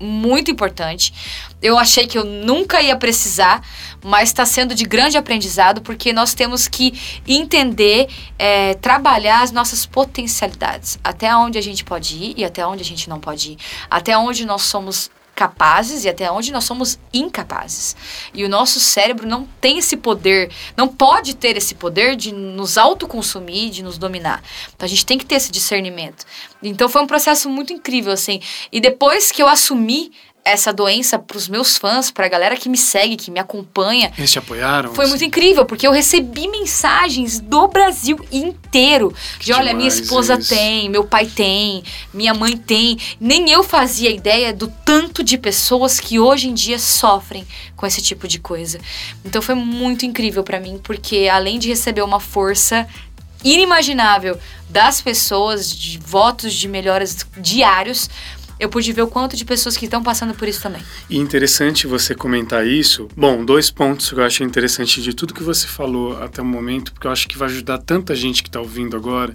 muito importante. Eu achei que eu nunca ia precisar, mas está sendo de grande aprendizado porque nós temos que entender, é, trabalhar as nossas potencialidades, até onde a gente pode ir e até onde a gente não pode ir, até onde nós somos capazes e até onde nós somos incapazes. E o nosso cérebro não tem esse poder, não pode ter esse poder de nos autoconsumir, de nos dominar. Então a gente tem que ter esse discernimento. Então foi um processo muito incrível assim. E depois que eu assumi essa doença pros meus fãs, pra galera que me segue, que me acompanha, Eles te apoiaram? foi muito incrível, porque eu recebi mensagens do Brasil inteiro. De olha, minha esposa isso. tem, meu pai tem, minha mãe tem. Nem eu fazia ideia do tanto de pessoas que hoje em dia sofrem com esse tipo de coisa. Então foi muito incrível pra mim, porque além de receber uma força inimaginável das pessoas, de votos de melhoras diários, eu pude ver o quanto de pessoas que estão passando por isso também. E interessante você comentar isso. Bom, dois pontos que eu acho interessante de tudo que você falou até o momento, porque eu acho que vai ajudar tanta gente que está ouvindo agora.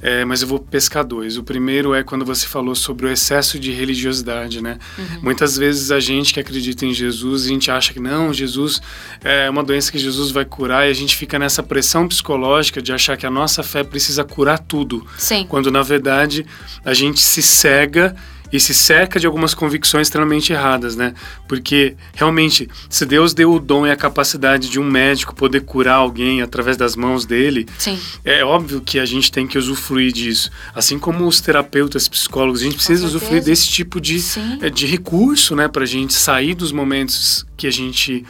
É, mas eu vou pescar dois. O primeiro é quando você falou sobre o excesso de religiosidade, né? Muitas vezes a gente que acredita em Jesus, a gente acha que não, Jesus é uma doença que Jesus vai curar e a gente fica nessa pressão psicológica de achar que a nossa fé precisa curar tudo Sim. quando na verdade a gente se cega e se cerca de algumas convicções extremamente erradas, né? Porque realmente, se Deus deu o dom e a capacidade de um médico poder curar alguém através das mãos dele, Sim. é óbvio que a gente tem que usufruir disso. Assim como os terapeutas, psicólogos, a gente precisa usufruir desse tipo de, Sim. é, de recurso, né? Pra gente sair dos momentos que a gente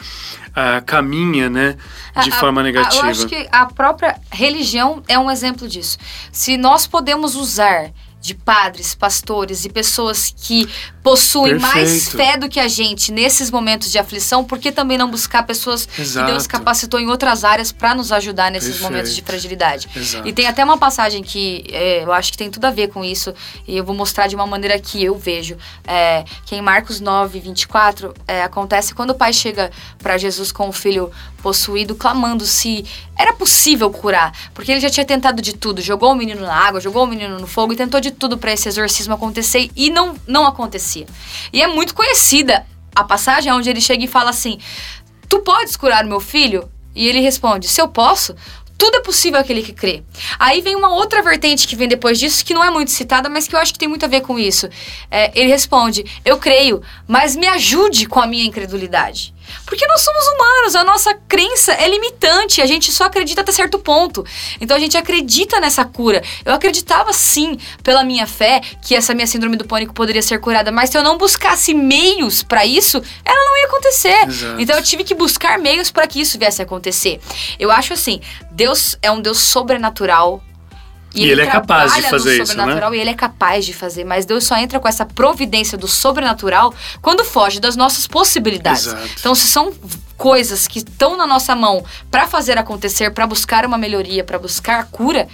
ah, caminha, né? De A- a- forma a- negativa. Eu acho que a própria religião é um exemplo disso. Se nós podemos usar de padres, pastores e pessoas que possuem mais Perfeito. fé do que a gente nesses momentos de aflição, por que também não buscar pessoas que Deus Exato. capacitou em outras áreas para nos ajudar nesses Perfeito. momentos de fragilidade? Exato. E tem até uma passagem que é, eu acho que tem tudo a ver com isso, e eu vou mostrar de uma maneira que eu vejo. É, que em Marcos 9, 24, é, acontece quando o pai chega para Jesus com o filho possuído, clamando se era possível curar. Porque ele já tinha tentado de tudo: jogou o menino na água, jogou o menino no fogo e tentou de tudo para esse exorcismo acontecer e não, não acontecia. E é muito conhecida a passagem onde ele chega e fala assim: Tu podes curar meu filho? E ele responde: Se eu posso, tudo é possível àquele que crê. Aí vem uma outra vertente que vem depois disso, que não é muito citada, mas que eu acho que tem muito a ver com isso. É, ele responde: Eu creio, mas me ajude com a minha incredulidade. Porque nós somos humanos, a nossa crença é limitante, a gente só acredita até certo ponto. Então a gente acredita nessa cura. Eu acreditava sim, pela minha fé, que essa minha síndrome do pânico poderia ser curada, mas se eu não buscasse meios para isso, ela não ia acontecer. Exato. Então eu tive que buscar meios para que isso viesse a acontecer. Eu acho assim, Deus é um Deus sobrenatural. E ele é capaz de fazer isso, né? sobrenatural E ele é capaz de fazer, mas Deus só entra com essa providência do sobrenatural quando foge das nossas possibilidades. Exato. Então, se são coisas que estão na nossa mão para fazer acontecer, para buscar uma melhoria, para buscar cura,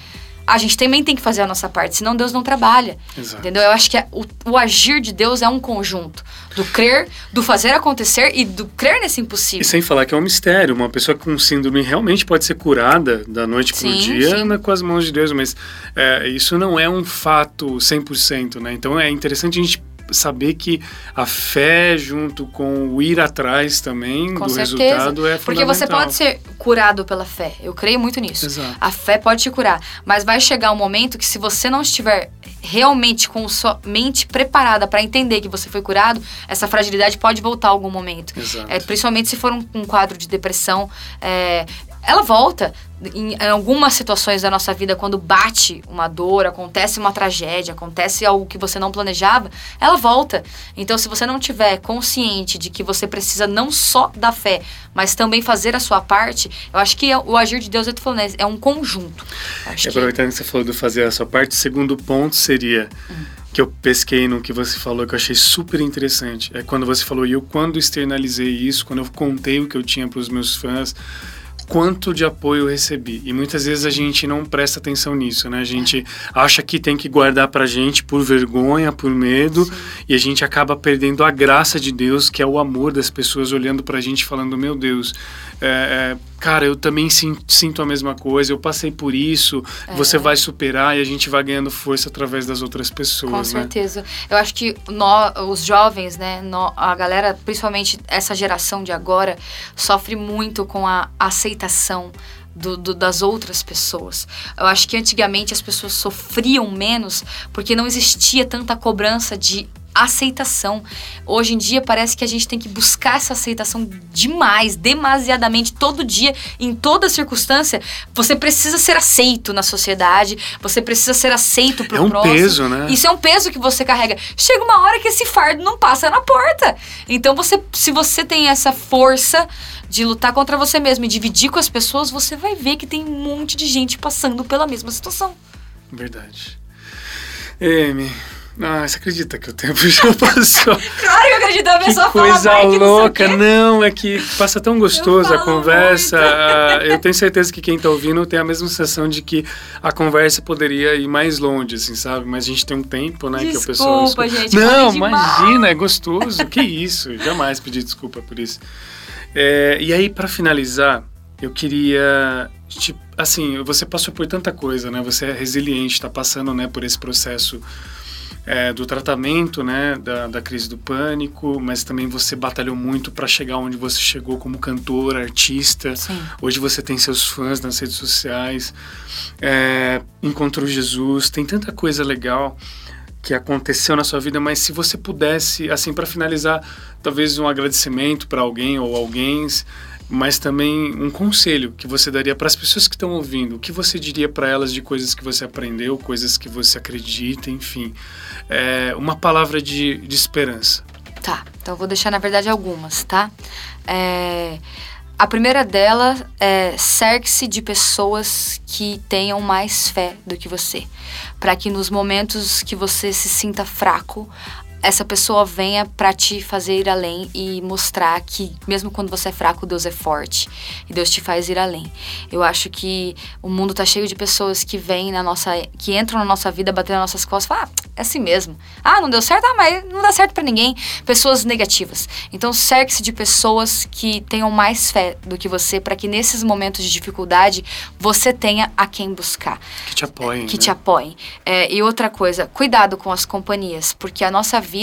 a gente também tem que fazer a nossa parte, senão Deus não trabalha. Exato. Entendeu? Eu acho que é- o, o agir de Deus é um conjunto do crer, do fazer acontecer e do crer nesse E impossível. sem falar que é um mistério. Uma pessoa com síndrome realmente pode ser curada da noite para o dia sim. né, com as mãos de Deus, mas é, isso não é um fato 100%, né? Então é interessante a gente saber que a fé junto com o ir atrás também Com do certeza. resultado é Porque você fundamental. pode ser curado pela fé. Eu creio muito nisso. Exato. A fé pode te curar. Mas vai chegar um momento que, se você não estiver realmente com sua mente preparada para entender que você foi curado, essa fragilidade pode voltar a algum momento. Exato. É, principalmente se for um, um quadro de depressão. é, ela volta. Em, algumas situações da nossa vida, quando bate uma dor, acontece uma tragédia, acontece algo que você não planejava, ela volta. Então, se você não tiver consciente de que você precisa não só da fé, mas também fazer a sua parte, eu acho que é- o agir de Deus, eu tô falando, é- é um conjunto. Acho E que aproveitando que você falou do fazer a sua parte, o segundo ponto seria Hum. que eu pesquei no que você falou, que eu achei super interessante. É quando você falou, e eu quando externalizei isso, quando eu contei o que eu tinha para os meus fãs, quanto de apoio eu recebi. E muitas vezes a gente não presta atenção nisso, né? A gente acha que tem que guardar pra gente por vergonha, por medo, e a gente acaba perdendo a graça de Deus, que é o amor das pessoas olhando pra gente e falando, meu Deus, é, é, cara, eu também sin- sinto a mesma coisa, eu passei por isso, você vai superar e a gente vai ganhando força através das outras pessoas, Com né? certeza. Eu acho que nó- os jovens, né, a galera, principalmente essa geração de agora, sofre muito com a aceitação do- do- das outras pessoas. Eu acho que antigamente as pessoas sofriam menos porque não existia tanta cobrança de aceitação. Hoje em dia parece que a gente tem que buscar essa aceitação demais, demasiadamente, todo dia, em toda circunstância. Você precisa ser aceito na sociedade, você precisa ser aceito pro É um próximo. peso, né? Isso é um peso que você carrega. Chega uma hora que esse fardo não passa na porta. Então, você, se você tem essa força de lutar contra você mesmo e dividir com as pessoas, você vai ver que tem um monte de gente passando pela mesma situação. Verdade. Amy, ah, você acredita que o tempo já passou? Claro que eu acredito, a pessoa fala coisa "Vai, que não sei o louca, quê". não, é que passa tão gostoso a conversa. ah, Eu tenho certeza que quem tá ouvindo tem a mesma sensação de que a conversa poderia ir mais longe, assim, sabe? Mas a gente tem um tempo, né, que o pessoal. Desculpa, gente, Não, imagina, é gostoso. que isso? Jamais pedir desculpa por isso. É, e aí, para finalizar, eu queria. Tipo, assim, você passou por tanta coisa, né? Você é resiliente, tá passando, né, por esse processo é, do tratamento, né, da, da crise do pânico, mas também você batalhou muito para chegar onde você chegou como cantora, artista. Sim. Hoje você tem seus fãs nas redes sociais, é, encontrou Jesus, tem tanta coisa legal que aconteceu na sua vida, mas se você pudesse, assim, para finalizar, talvez um agradecimento para alguém ou alguém, mas também um conselho que você daria para as pessoas que estão ouvindo, o que você diria para elas de coisas que você aprendeu, coisas que você acredita, enfim, é, uma palavra de, de esperança. Tá, então eu vou deixar, na verdade, algumas, tá? É, a primeira dela é cerque-se de pessoas que tenham mais fé do que você. Para que nos momentos que você se sinta fraco, essa pessoa venha para te fazer ir além e mostrar que mesmo quando você é fraco, Deus é forte e Deus te faz ir além. Eu acho que o mundo tá cheio de pessoas que vêm na nossa, que entram na nossa vida, batendo nas nossas costas, e falam, ah, é assim mesmo. Ah, não deu certo, ah, mas não dá certo para ninguém. Pessoas negativas. Então cerque-se de pessoas que tenham mais fé do que você, para que nesses momentos de dificuldade você tenha a quem buscar Que te apoiem. que né? te apoiem. É, e outra coisa, cuidado com as companhias, porque a nossa vida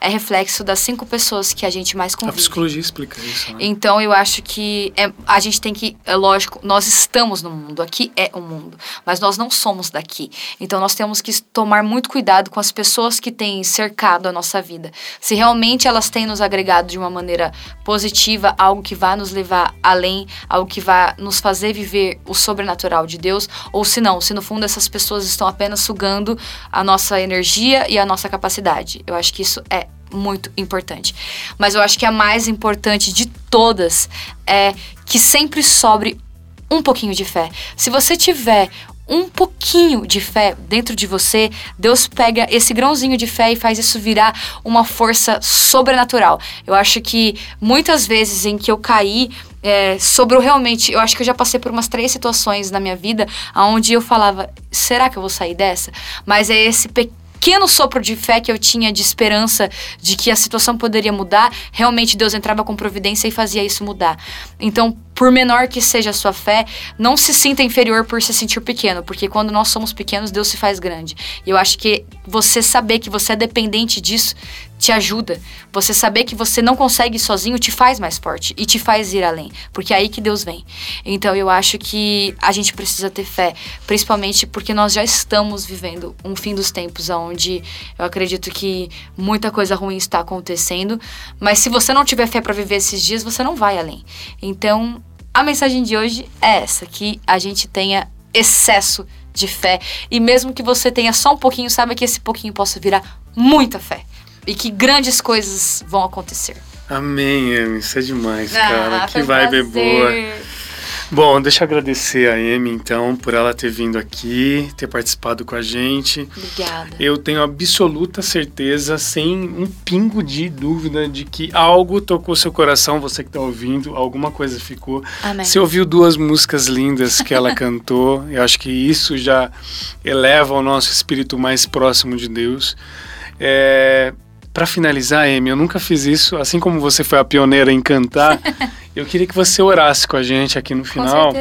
é reflexo das cinco pessoas que a gente mais A convive. psicologia explica isso, né? Então eu acho que é- a gente tem que, é lógico, nós estamos no mundo, aqui é o mundo, mas nós não somos daqui. Então nós temos que tomar muito cuidado com com as pessoas que têm cercado a nossa vida. Se realmente elas têm nos agregado de uma maneira positiva, algo que vai nos levar além, algo que vai nos fazer viver o sobrenatural de Deus, ou se não, se no fundo essas pessoas estão apenas sugando a nossa energia e a nossa capacidade. Eu acho que isso é muito importante. Mas eu acho que a mais importante de todas é que sempre sobre um pouquinho de fé. Se você tiver um pouquinho de fé dentro de você, Deus pega esse grãozinho de fé e faz isso virar uma força sobrenatural. Eu acho que muitas vezes em que eu caí é, sobrou realmente. Eu acho que eu já passei por umas três situações na minha vida onde eu falava: será que eu vou sair dessa? Mas é esse pequeno pequeno sopro de fé que eu tinha de esperança de que a situação poderia mudar, realmente Deus entrava com providência e fazia isso mudar. Então, por menor que seja a sua fé, não se sinta inferior por se sentir pequeno, porque quando nós somos pequenos, Deus se faz grande. E eu acho que você saber que você é dependente disso te ajuda. Você saber que você não consegue sozinho te faz mais forte e te faz ir além, porque é aí que Deus vem. Então eu acho que a gente precisa ter fé, principalmente porque nós já estamos vivendo um fim dos tempos onde eu acredito que muita coisa ruim está acontecendo, mas se você não tiver fé para viver esses dias, você não vai além. Então, a mensagem de hoje é essa: que a gente tenha excesso de fé. E mesmo que você tenha só um pouquinho, sabe que esse pouquinho possa virar muita fé. E que grandes coisas vão acontecer. Amém, Amy. Isso é demais, ah, cara. Que vibe boa. Bom, deixa eu agradecer a Amy, então, por ela ter vindo aqui, ter participado com a gente. Obrigada. Eu tenho absoluta certeza, sem um pingo de dúvida, de que algo tocou seu coração, você que está ouvindo, alguma coisa ficou. Amém. Você ouviu duas músicas lindas que ela cantou, eu acho que isso já eleva o nosso espírito mais próximo de Deus. É, para finalizar, Amy, eu nunca fiz isso, assim como você foi a pioneira em cantar. Eu queria que você orasse com a gente aqui no final.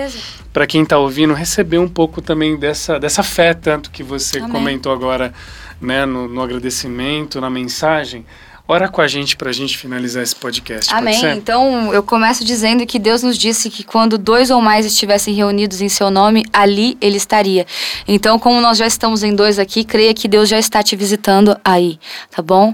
Para quem está ouvindo, receber um pouco também dessa, dessa fé, tanto que você Amém. comentou agora né, no, no agradecimento, na mensagem. Ora com a gente para a gente finalizar esse podcast. Amém. Então, eu começo dizendo que Deus nos disse que quando dois ou mais estivessem reunidos em seu nome, ali ele estaria. Então, como nós já estamos em dois aqui, creia que Deus já está te visitando aí, tá bom?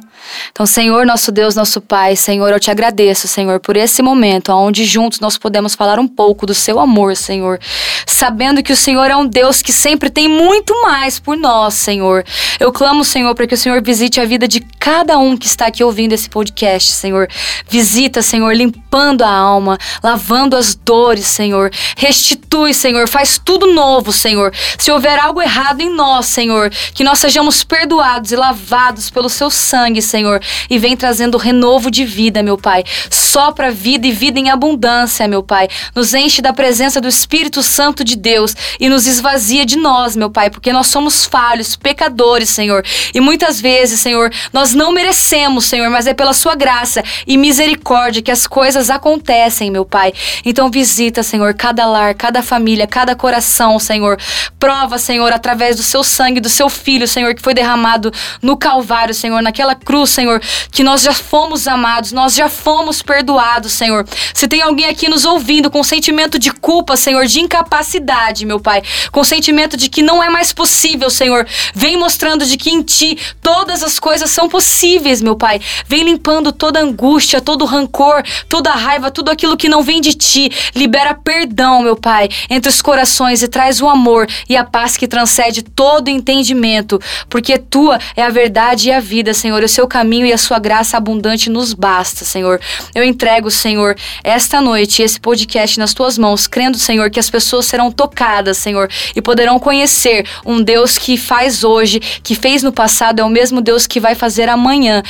Então, Senhor, nosso Deus, nosso Pai, Senhor, eu te agradeço, Senhor, por esse momento onde juntos nós podemos falar um pouco do seu amor, Senhor, sabendo que o Senhor é um Deus que sempre tem muito mais por nós, Senhor. Eu clamo, Senhor, para que o Senhor visite a vida de cada um que está aqui ouvindo esse podcast, Senhor. Visita, Senhor, limpando a alma, lavando as dores, Senhor. Restitui, Senhor, faz tudo novo, Senhor. Se houver algo errado em nós, Senhor, que nós sejamos perdoados e lavados pelo seu sangue, Senhor, e vem trazendo renovo de vida, meu Pai. Sopra vida e vida em abundância, meu Pai. Nos enche da presença do Espírito Santo de Deus e nos esvazia de nós, meu Pai, porque nós somos falhos, pecadores, Senhor. E muitas vezes, Senhor, nós não merecemos, Senhor, mas é pela sua graça e misericórdia que as coisas acontecem, meu Pai. Então visita, Senhor, cada lar, cada família, cada coração, Senhor. Prova, Senhor, através do seu sangue, do seu filho, Senhor, que foi derramado no Calvário, Senhor, naquela cruz, Senhor, que nós já fomos amados, nós já fomos perdoados, Senhor. Se tem alguém aqui nos ouvindo com sentimento de culpa, Senhor, de incapacidade, meu Pai, com sentimento de que não é mais possível, Senhor, vem mostrando de que em Ti todas as coisas são possíveis, meu Pai. Vem limpando toda angústia, todo rancor, toda raiva, tudo aquilo que não vem de ti. Libera perdão, meu Pai, entre os corações e traz o amor e a paz que transcende todo entendimento, porque tua é a verdade e a vida, Senhor. O seu caminho e a sua graça abundante nos basta, Senhor. Eu entrego, Senhor, esta noite esse podcast nas tuas mãos, crendo, Senhor, que as pessoas serão tocadas, Senhor, e poderão conhecer um Deus que faz hoje, que fez no passado, é o mesmo Deus que vai fazer amanhã.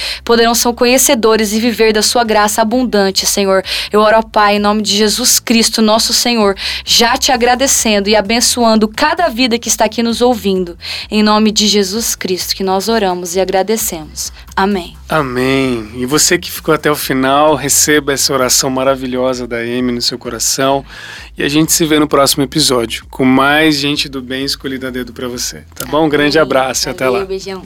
Poderão são conhecedores e viver da sua graça abundante, Senhor. Eu oro, ao Pai, em nome de Jesus Cristo, nosso Senhor, já te agradecendo e abençoando cada vida que está aqui nos ouvindo. Em nome de Jesus Cristo que nós oramos e agradecemos. Amém. Amém. E você que ficou até o final, receba essa oração maravilhosa da Amy no seu coração. E a gente se vê no próximo episódio com mais gente do bem escolhida a dedo para você. Tá bom? Um grande abraço e até lá. Beijão.